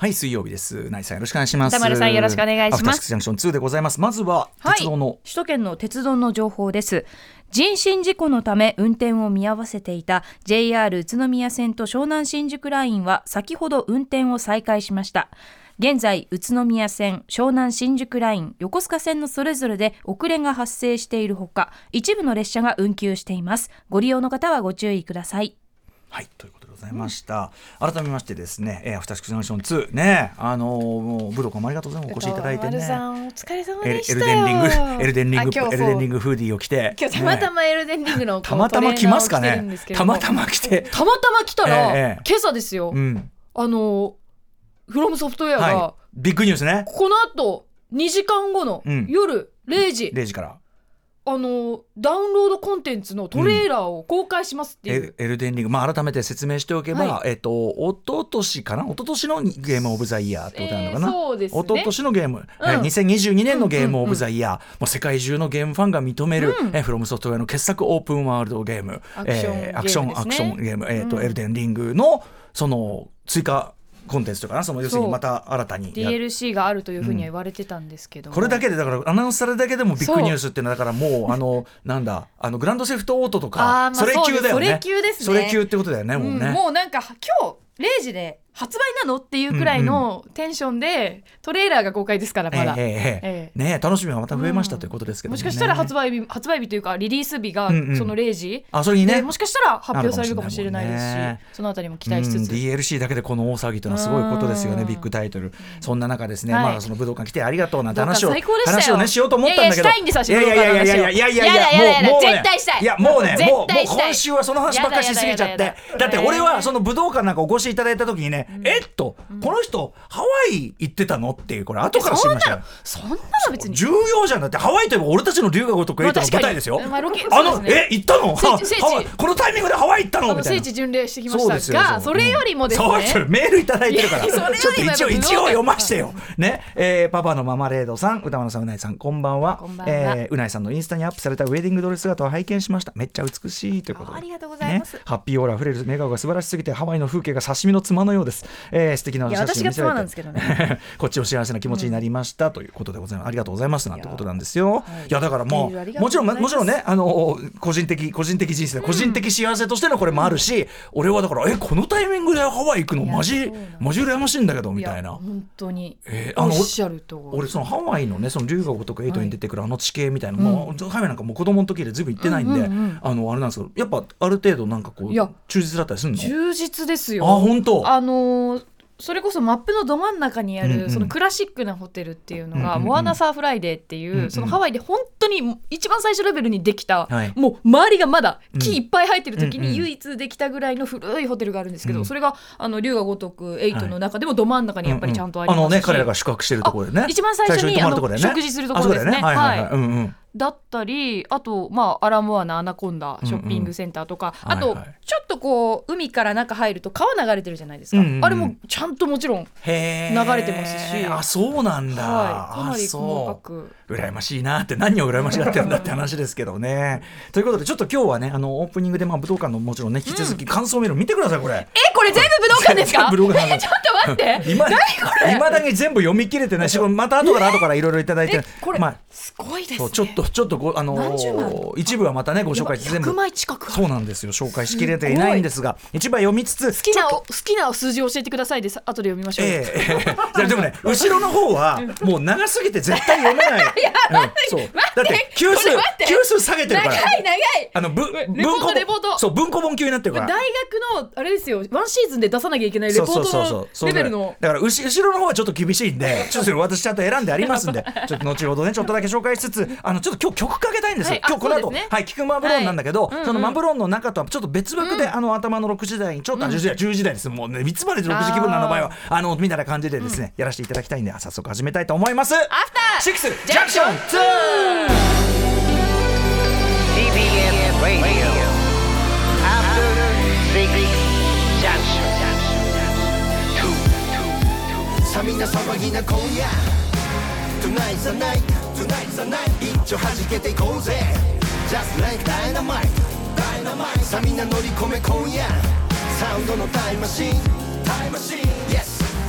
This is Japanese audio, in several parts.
はい、水曜日です。ナイさんよろしくお願いします。田丸さんよろしくお願いしますジャンクション2でございます。まずは、はい鉄道の、首都圏の鉄道の情報です人身事故のため運転を見合わせていた JR 宇都宮線と湘南新宿ラインは先ほど運転を再開しました現在宇都宮線湘南新宿ライン横須賀線のそれぞれで遅れが発生しているほか一部の列車が運休していますご利用の方はご注意くださいはい、ということでございました。改めましてですね、えーアフターシックスジャンクション2、ね、あのーもう武道館もありがとうございます。お越しいただいてね。お疲れ様エルエルデンリング、エルデンリング、エルデンリングフーディーを着て。今日たまたねまエルデンリングのたまたま来ますかねたまたま来て。たまたま来たら、ええ今朝ですよ、うん。あのフロムソフトウェアが、はい。ビッグニュースね。この後2時間後のうん夜0時、0時から。あのダウンロードコンテンツのトレーラーを公開しますっていう、エルエルデンリング、まあ、改めて説明しておけば、はえっと、一昨年かな？一昨年のゲームオブザイヤーってことなのかな、えーそうですね。一昨年のゲーム、えー2022年のゲームオブザイヤー、もう世界中のゲームファンが認める、うん。えーフロムソフトウェアの傑作オープンワールドゲーム、アクションえーアクション、ゲームですね。アクションゲーム、えっ、と、うんエルデンリングの、その、追加コンテンツとかな、その、要するにまた新たに DLC があるというふうには言われてたんですけど。も、これだけでだからアナウンスされるだけでもビッグニュースっていうのはだからもうあの なんだあのグランドセフトオートとかまあそれ級だよね。それ級ですね。それ級ってことだよねもうね、うんもうなんか今日0時で発売なの？っていうくらいのテンションで、トレーラーが公開ですからまだ、ええねえ楽しみがまた増えましたということですけどもしかしたら発売日発売日というかリリース日がその0時、あそれにね。でもしかしたら発表されるかもしれないですしそのあたりも期待しつつ、うん、DLC だけでこの大騒ぎというのはすごいことですよねうん。ビッグタイトル。そんな中ですね、はい。まあその武道館来てありがとうなんて話を話をねしようと思ったんだけど。いやいやいやいやいやいやいやいやもう絶対したい。いやもうね絶もうもう今週はその話ばっかりしすぎちゃって。だって俺はその武道館なんかお越しいただいた時にね、えっと、この人ハワイ行ってたのっていうこれ後から知りましたよ。そんなの別に。重要じゃんだってハワイといえば俺たちの龍が如くエイトの舞台ですよ、まああの、え行ったの？このタイミングでハワイ行ったあののみたいな。聖地巡礼してきまそうですよしたがそれよりもですそうそれねメールいただいてるから。ちょっと一応一応読ましてよ。ね、えーパパのママレードさん歌丸さんうないさんこんばんは。こんばんは。えーうないさんのインスタにアップされたウェディングドレス姿を拝見しました。めっちゃ美しいということで。ありがとうございます。ね、ハッピーオーラ溢れる笑顔が素晴らしすぎてハワイの風景が刺身の妻のようです、えー、素敵ないや写真私が妻なんですけどね。こっちも幸せな気持ちになりました、ということでございます。ありがとうございます。なんてことなんですよ。いはい。やだからもうもちろんもちろんねあの個人的個人的人生個人的幸せとしてのこれもあるし、俺はだからえこのタイミングでハワイ行くのマジマジ羨ましいんだけどみたいやな本当に。えーあのおっしゃると俺そのハワイのねその龍が如くエイトに出てくるあの地形みたいな、もうハワイなんかもう子供の時でずいぶん行ってないんで、うんうんうん。あのあれなんですけどやっぱある程度なんかこう忠実だったりするの？充実ですよ。あ本当。あのーそれこそマップのど真ん中にある、そのクラシックなホテルっていうのが、モアナサーフライダーっていう、そのハワイで本当に一番最初レベルにできた、はい。もう周りがまだ木うんいっぱい入ってる時に唯一できたぐらいの古いホテルがあるんですけど、うん。それがあの龍が如く8の中でもど真ん中にやっぱりちゃんとありますし、あのね彼らが宿泊してるところでね。あ一番最初に食事するところですね。はいだったりあと、まあ、アラモアナアナコンダショッピングセンターとか、うんうんあと、はいはいちょっとこう海から中入ると川流れてるじゃないですか、うんうんうん。あれもちゃんともちろんへ流れてますし。あそうなんだ、はい、かなり細かく。羨ましいなって何を羨ましがってるんだって話ですけどね。ということでちょっと今日はねあのオープニングでまあ武道館のもちろんね引き続き感想メール見てくださいこれ。え、これ全部武道館ですか？ちょっと待って。今いまだに全部読み切れてないしまた後から後からいろいろいただいてえ、これ、まあすごいですね。ちょっとちょっとごあのー一部はまたねご紹介して全部。100枚近く。そうなんですよ。紹介しきれていないんですが一部は読みつつ好きなお好きな数字を教えてください。でさ後で読みましょう。ええええ。でもね 後ろの方はもう長すぎて絶対読めない。うん。そう。だって級数級数下げてるから。長い長い。あのぶレポート文庫本。レポートそう文庫本級になってるから。大学のあれですよ。ワンシーズンで出さなきゃいけないレポートのレベルの。だから後後ろの方はちょっと厳しいんでちょっと私ちゃんと選んでありますんで。ちょっと後ほどねちょっとだけ紹介しつつあのちょっと今日曲かけたいんですよ、はい。あ今日この後ね。はい聞くマブロンなんだけど、はい。うんうん。そのマブロンの中とはちょっと別枠で、あの頭の6時台にちょっと、あ10時台10時台です。もうねいつまで6時気分なの場合はあのみたいな感じでですね、やらせていただきたいんで早速始めたいと思います。アフターシックスジャンクション TBS Radio. After Six Junction. Two. さあみんな騒ぎな今夜 Tonight's the night tonight's 一丁弾けていこうぜ。Just like dynamite さあみんな乗り込め今夜。サウンドのタイムマシンタイムマシン Yes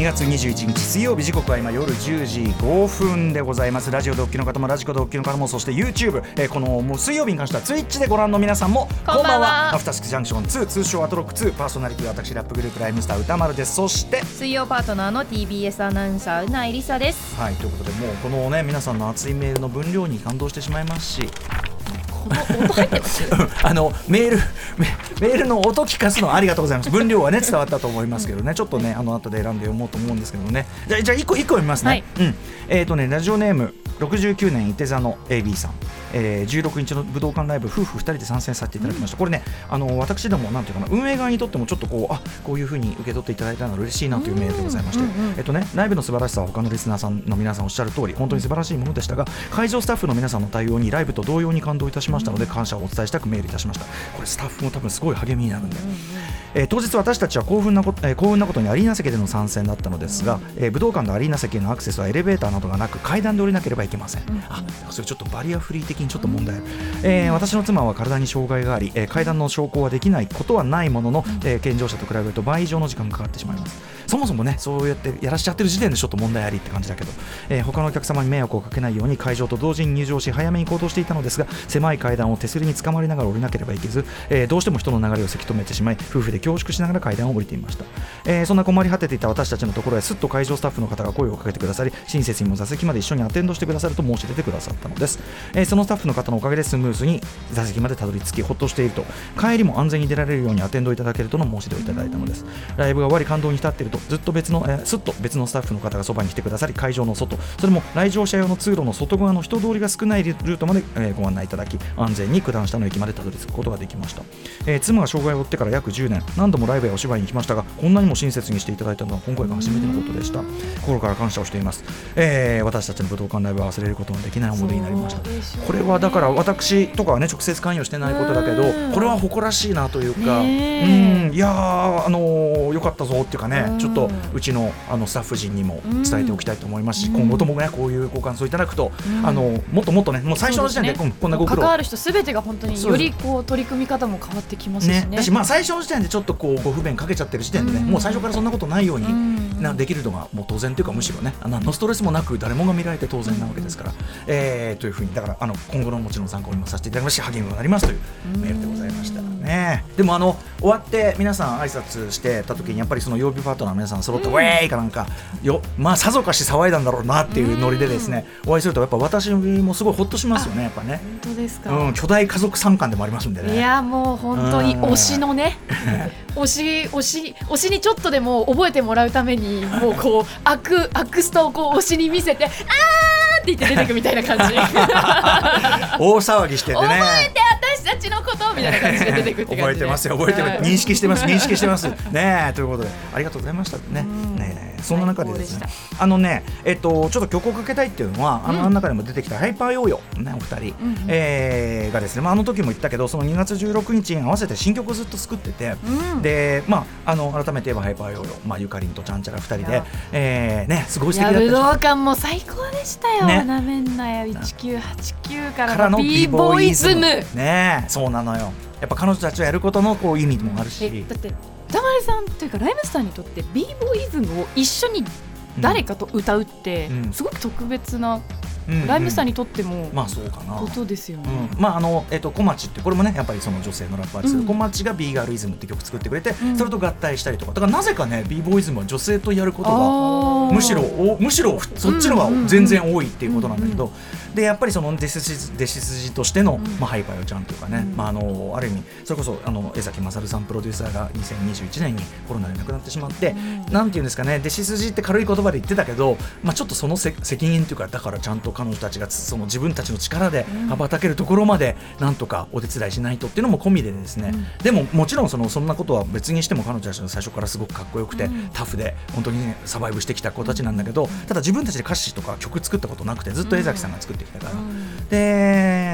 2月21日水曜日時刻は今夜10時5分でございます。ラジオドッキの方もラジコドッキの方もそして YouTube、えーこのもう水曜日に関しては Twitch でご覧の皆さんもこんばんは。アフターシックスジャンクション2通称アトロック2パーソナリティは私ラップグループライムスター歌丸です。そして水曜パートナーの TBS アナウンサーうないりさです。はいということでもうこのね皆さんの熱いメールの分量に感動してしまいますしあのメールメメールの音聞かすのありがとうございます。分量はね 伝わったと思いますけどね。ちょっとねあの後で選んで読もうと思うんですけどね。じゃあじゃあ一個一個読みますね、はい。うん。えっ、とねラジオネーム69年伊手座の AB さん、えー、16日の武道館ライブ夫婦2人で参戦させていただきました、これねあの私どもなんていうかな運営側にとってもちょっとこうあこういうふうに受け取っていただいたのは嬉しいなというメールでございまして、えっとねライブの素晴らしさは他のリスナーさんの皆さんおっしゃる通り本当に素晴らしいものでしたが会場スタッフの皆さんの対応にライブと同様に感動いたしましたので感謝をお伝えしたくメールいたしました。これスタッフも多分すごい励みになるんで、えー当日私たちは興奮なこと、えー興奮なことにアリーナ席での参戦だったのですが、えー武道館のアリーナ席へのアクセスはエレベーターなどがなく階段で降りなければいけません、あそれちょっとバリアフリー的にちょっと問題。ある、えー私の妻は体に障害があり、えー階段の昇降はできないことはないものの、えー健常者と比べると倍以上の時間がかかってしまいます。そもそもねそうやってやらしちゃってる時点でちょっと問題ありって感じだけど、えー他のお客様に迷惑をかけないように会場と同時に入場し早めに行動していたのですが狭い階段を手すりにつかまりながら降りなければいけず、えーどうしても人の流れをせき止めてしまい夫婦で恐縮しながら階段を降りていました、えーそんな困り果てていた私たちのところへすっと会場スタッフの方が声をかけてくださり親切にも座席まで一緒にアテンドしてくださると申し出てくださったのです、えーそのスタッフの方のおかげでスムーズに座席までたどり着きほっとしていると。帰りも安全に出られるようにアテンドいただけるとの申し出をいただいたのです。ライブが終わり感動に浸っているとずっと別の、えーすっと別のスタッフの方がそばに来てくださり会場の外。それも来場者用の通路の外側の人通りが少ないルートまで、えーご案内いただき安全に九段下の駅までたどり着くことができました、えー妻が障害を負ってから約10年。何度もライブやお芝居に来ましたがこんなにも親切にしていただいたのは今回が初めてのことでした。心から感謝をしています、えー私たちの武道館ライブは忘れることのできない思い出になりました。これはだから私とかはね直接関与してないことだけどこれは誇らしいなというか、うん。いやーあのーよかったぞっていうかね、うん。ちょっとうちのあのスタッフ陣にも伝えておきたいと思いますし、今後ともねこういうご感想いただくと、あのもっともっとねもう最初の時点でこんなご苦労。関わる人すべてが本当によりこう取り組み方も変わってきますしね。ね、だしまあ最初の時点でちょっとこうご不便かけちゃってる時点でね、もう最初からそんなことないようになできるのがもう当然というかむしろねあの何のストレスもなく誰もが見られて当然なわけですから、えーというふうにだからあの今後のもちろん参考にもさせていただきますし励みにもなりますというメールでございましたね。でもあの終わって皆さん挨拶してた時にやっぱりその曜日パートナーの皆さん揃って、ウェーイかなんかよまあさぞかし騒いだんだろうなっていうノリでですね、お会いするとやっぱ私もすごいほっとしますよねやっぱね、本当ですか、うん、巨大家族参観でもありますんでね。いやもう本当に推しのね 推し推し推しにちょっとでも覚えてもらうためにもうこうアクアクスタをこう推しに見せてあーって言って出てくみたいな感じ大騒ぎしててね覚えて私たちのことみたいな感じで出てくって感じで。覚えてますよ。覚えてます、はい。認識してます。認識してます。ねえ。ということでありがとうございました。ね。ねえそんな中でですね最あのねえっとちょっと曲をかけたいっていうのはあの,、中でも出てきたハイパーヨーヨーねお二人、えーがですねまああの時も言ったけどその2月16日に合わせて新曲をずっと作ってて、でまああの改めて言えばハイパーヨーヨーまあゆかりんとちゃんちゃら二人でえーねすごいい素敵だった武道館も最高でしたよ、ね。なめんなよ1989かからの b ボーイズムねえそうなのよ。やっぱ彼女たちをやることのこう意味もあるし、えだって歌丸さんというかライムスターにとって b ボーイズムを一緒に誰かと歌うって、うん。すごく特別な、うんライムスターにとってもまあそうかな。ことですよね。うん、まああのえっ、と小町ってこれもねやっぱりその女性のラッパーですけど、うん。小町が B ガールイズムって曲作ってくれて、ん。それと合体したりとか。だからなぜかね B ボーイズムは女性とやることあがーむしろおむしろそっちのが全然多いっていうことなんだけど、でやっぱりその弟子筋としての、まあ、ハイパーよちゃんというかね、まあ、あのある意味それこそあの江崎勝さんプロデューサーが2021年にコロナで亡くなってしまって、なんていうんですかね弟子筋って軽い言葉で言ってたけど、まあ、ちょっとそのせ責任というかだからちゃんと彼女たちがつその自分たちの力で羽ばたけるところまでなんとかお手伝いしないとっていうのも込みでですね、でももちろんそのそんなことは別にしても彼女たちの最初からすごくかっこよくて、タフで本当に、ね、サバイブしてきた子たちなんだけどただ自分たちで歌詞とか曲作ったことなくてずっと江崎さんが作ってきたから、で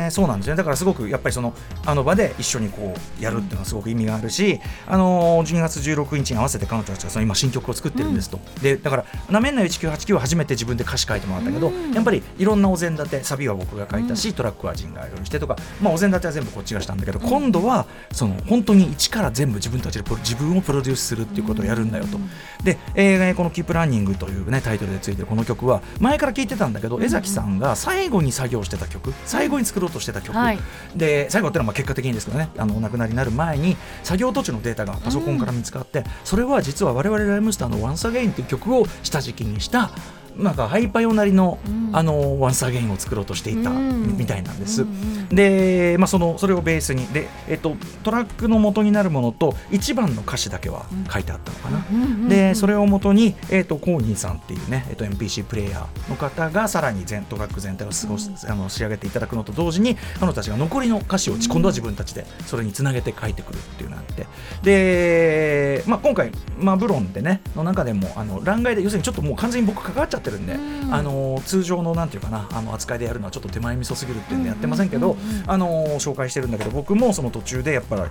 でそうなんですね。だからすごくやっぱりそのあの場で一緒にこうやるっていうのはすごく意味があるし、あの12月16日に合わせて彼女たちがその今新曲を作ってるんですと、でだから「なめんな1989」は初めて自分で歌詞書いてもらったけど、やっぱりいろんなお膳立てサビは僕が書いたし、トラックは陣がようにしてとか、まあ、お膳立ては全部こっちがしたんだけど、今度はその本当に一から全部自分たちで自分をプロデュースするっていうことをやるんだよと。で、えーこの「キープランニング」という、ね、タイトルでついてるこの曲は前から聞いてたんだけど、江崎さんが最後に作業してた曲最後に作ろうとしてた曲、はい。で最後っていうのはまあ結果的にですけどねあのお亡くなりになる前に作業途中のデータがパソコンから見つかって、それは実は我々ライムスターの「Once Again」っていう曲を下敷きにしたなんかハイパヨなりの、あのワンサゲインを作ろうとしていたうん。みたいなんです。で、まあ、そのそれをベースにで、えっと、トラックの元になるものと一番の歌詞だけは書いてあったのかな。でそれを元に、えっと、コーニーさんっていうね、えっと、MPC プレイヤーの方がさらに全トラック全体を過ごす、あの仕上げていただくのと同時に彼女たちが残りの歌詞を今度は自分たちでそれにつなげて書いてくるっていうのがあって。で、まあ、今回「マブロン」でねの中でもあの欄外で要するにちょっともう完全に僕関わっちゃってるんで、あの通常のなんていうかなあの扱いでやるのはちょっと手前味噌すぎるっていうんでやってませんけど、あの紹介してるんだけど僕もその途中でやっぱり、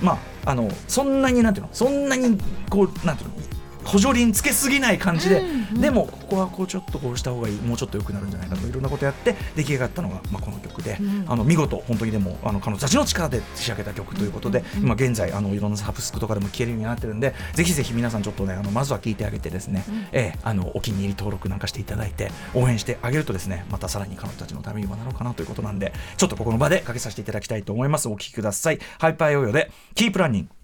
まああのそんなになんていうのそんなにこうなんていうの補助輪つけすぎない感じで、でもここはこうちょっとこうした方がいいもうちょっと良くなるんじゃないかといろんなことやって出来上がったのが、まあ、この曲で、あの見事本当にでもあの彼女たちの力で仕上げた曲ということで、今現在あのいろんなサブスクとかでも聴けるようになってるんでぜひぜひ皆さんちょっとねあのまずは聴いてあげてですね、ええあのお気に入り登録なんかしていただいて応援してあげるとですねまたさらに彼女たちのためにもなろうかなということなんでちょっとここの場でかけさせていただきたいと思います。お聴きください。ハイパーヨーヨーでキープランニング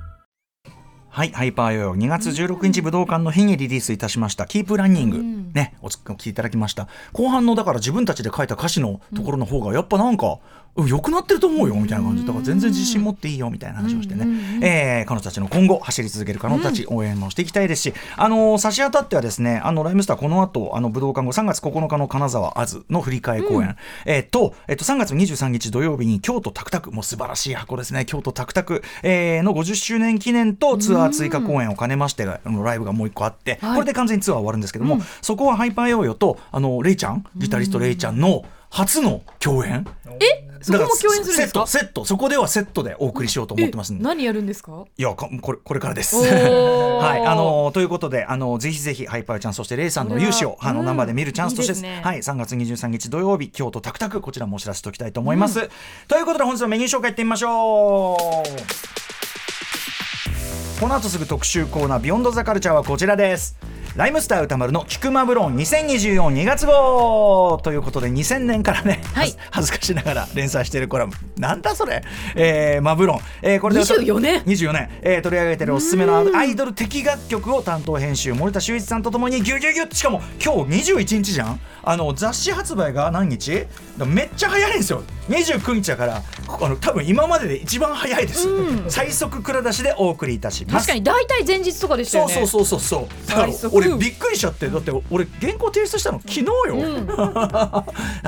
はい、ハイパーヨーヨー。2月16日武道館の日にリリースいたしました「キープランニング」ねお聞きいただきました。後半のだから自分たちで書いた歌詞のところの方がやっぱなんか、うん、良くなってると思うよみたいな感じ。だから全然自信持っていいよみたいな話をしてね、えー彼女たちの今後走り続ける彼女たち応援もしていきたいですし、あのー差し当たってはですねあのライムスターこの後あの武道館後3月9日の金沢アズの振り替え公演、えーと、えっと3月23日土曜日に京都タクタク。もう素晴らしい箱ですね。京都タクタク、えーの50周年記念とツアー追加公演を兼ねまして、あのライブがもう一個あって、これで完全にツアー終わるんですけども、そこはハイパーヨーヨーとあのレイちゃんギタリストレイちゃんの初の共演？え？そこも共演するんですか？セットセット。そこではセットでお送りしようと思ってますんで。何やるんですか？いやかこれこれからです。はいあのということであのぜひぜひハイパーちゃんそしてレイさんの勇姿をあの生で見るチャンスとしてねはい3月23日土曜日京都タクタクこちらもお知らせしておきたいと思います。ということで本日のメニュー紹介いってみましょう。この後すぐ特集コーナービヨンドザカルチャーはこちらです。ライムスター歌丸のキクマブロン20242月号ということで2000年からね、はい。恥ずかしながら連載しているコラム。なんだそれ、えーマブロン、えーこれで24年24年、えー取り上げてるおすすめのアイドル的楽曲を担当編集森田修一さんとともにギュギュギュッしかも今日21日じゃん。あの雑誌発売が何日？めっちゃ早いんですよ29日だからあの多分今までで一番早いです、最速蔵出しでお送りいたします。確かに大体前日とかでしたよね。そうそうそうそう。そうだから俺びっくりしちゃってだって俺原稿提出したの昨日よ、は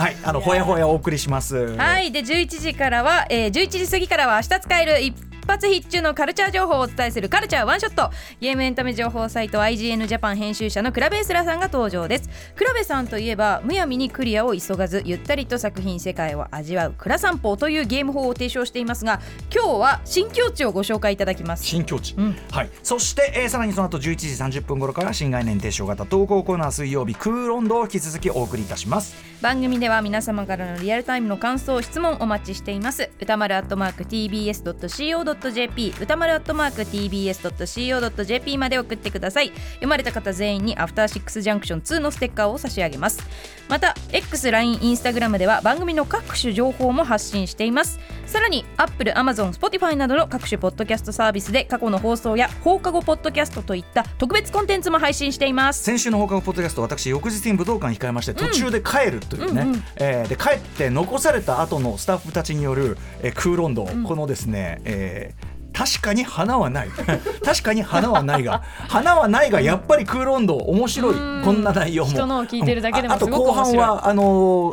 いあのほやほやお送りします。はいで11時からは、えー、11時過ぎからは明日使える一発必中のカルチャー情報をお伝えするカルチャーワンショット。ゲームエンタメ情報サイト IGN ジャパン編集者のクラベースラさんが登場です。クラベさんといえばむやみにクリアを急がずゆったりと作品世界を味わうクラ散歩というゲーム法を提唱していますが今日は新境地をご紹介いただきます。新境地、はい、そして、えーさらにその後11時30分頃から新概念提唱型投稿コーナー水曜日クーロンドを引き続きお送りいたします。番組では皆様からのリアルタイムの感想質問お待ちしています。歌丸アットマーク TBS.CO.JP .jp 歌丸アットマーク TBS.CO.JP まで送ってください。読まれた方全員にアフターシックスジャンクション2のステッカーを差し上げます。また X、LINE、Instagram では番組の各種情報も発信しています。さらに Apple、Amazon、Spotify などの各種ポッドキャストサービスで過去の放送や放課後ポッドキャストといった特別コンテンツも配信しています。先週の放課後ポッドキャスト私翌日に武道館控えまして途中で帰るというね、えーで帰って残された後のスタッフたちによる、えー空論道、このですね、えー確かに花はない。確かに花はないが花はないがやっぱり空論道面白い。こんな内容も。人のを聞いてるだけでもああとすごく後半面白い。はあの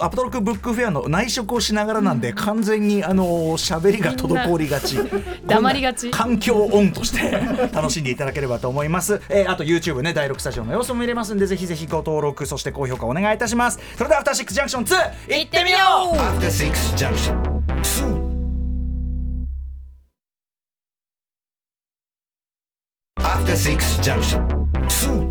ーアプトロックブックフェアの内職をしながらなんで、完全にあのー喋りが滞りがち。黙りがち。環境音として 楽しんでいただければと思います、えーあと YouTube ね第6スタジオの様子も見れますんでぜひぜひご登録そして高評価お願いいたします。それではアフターシックスジャンクション2いってみよう Junction 2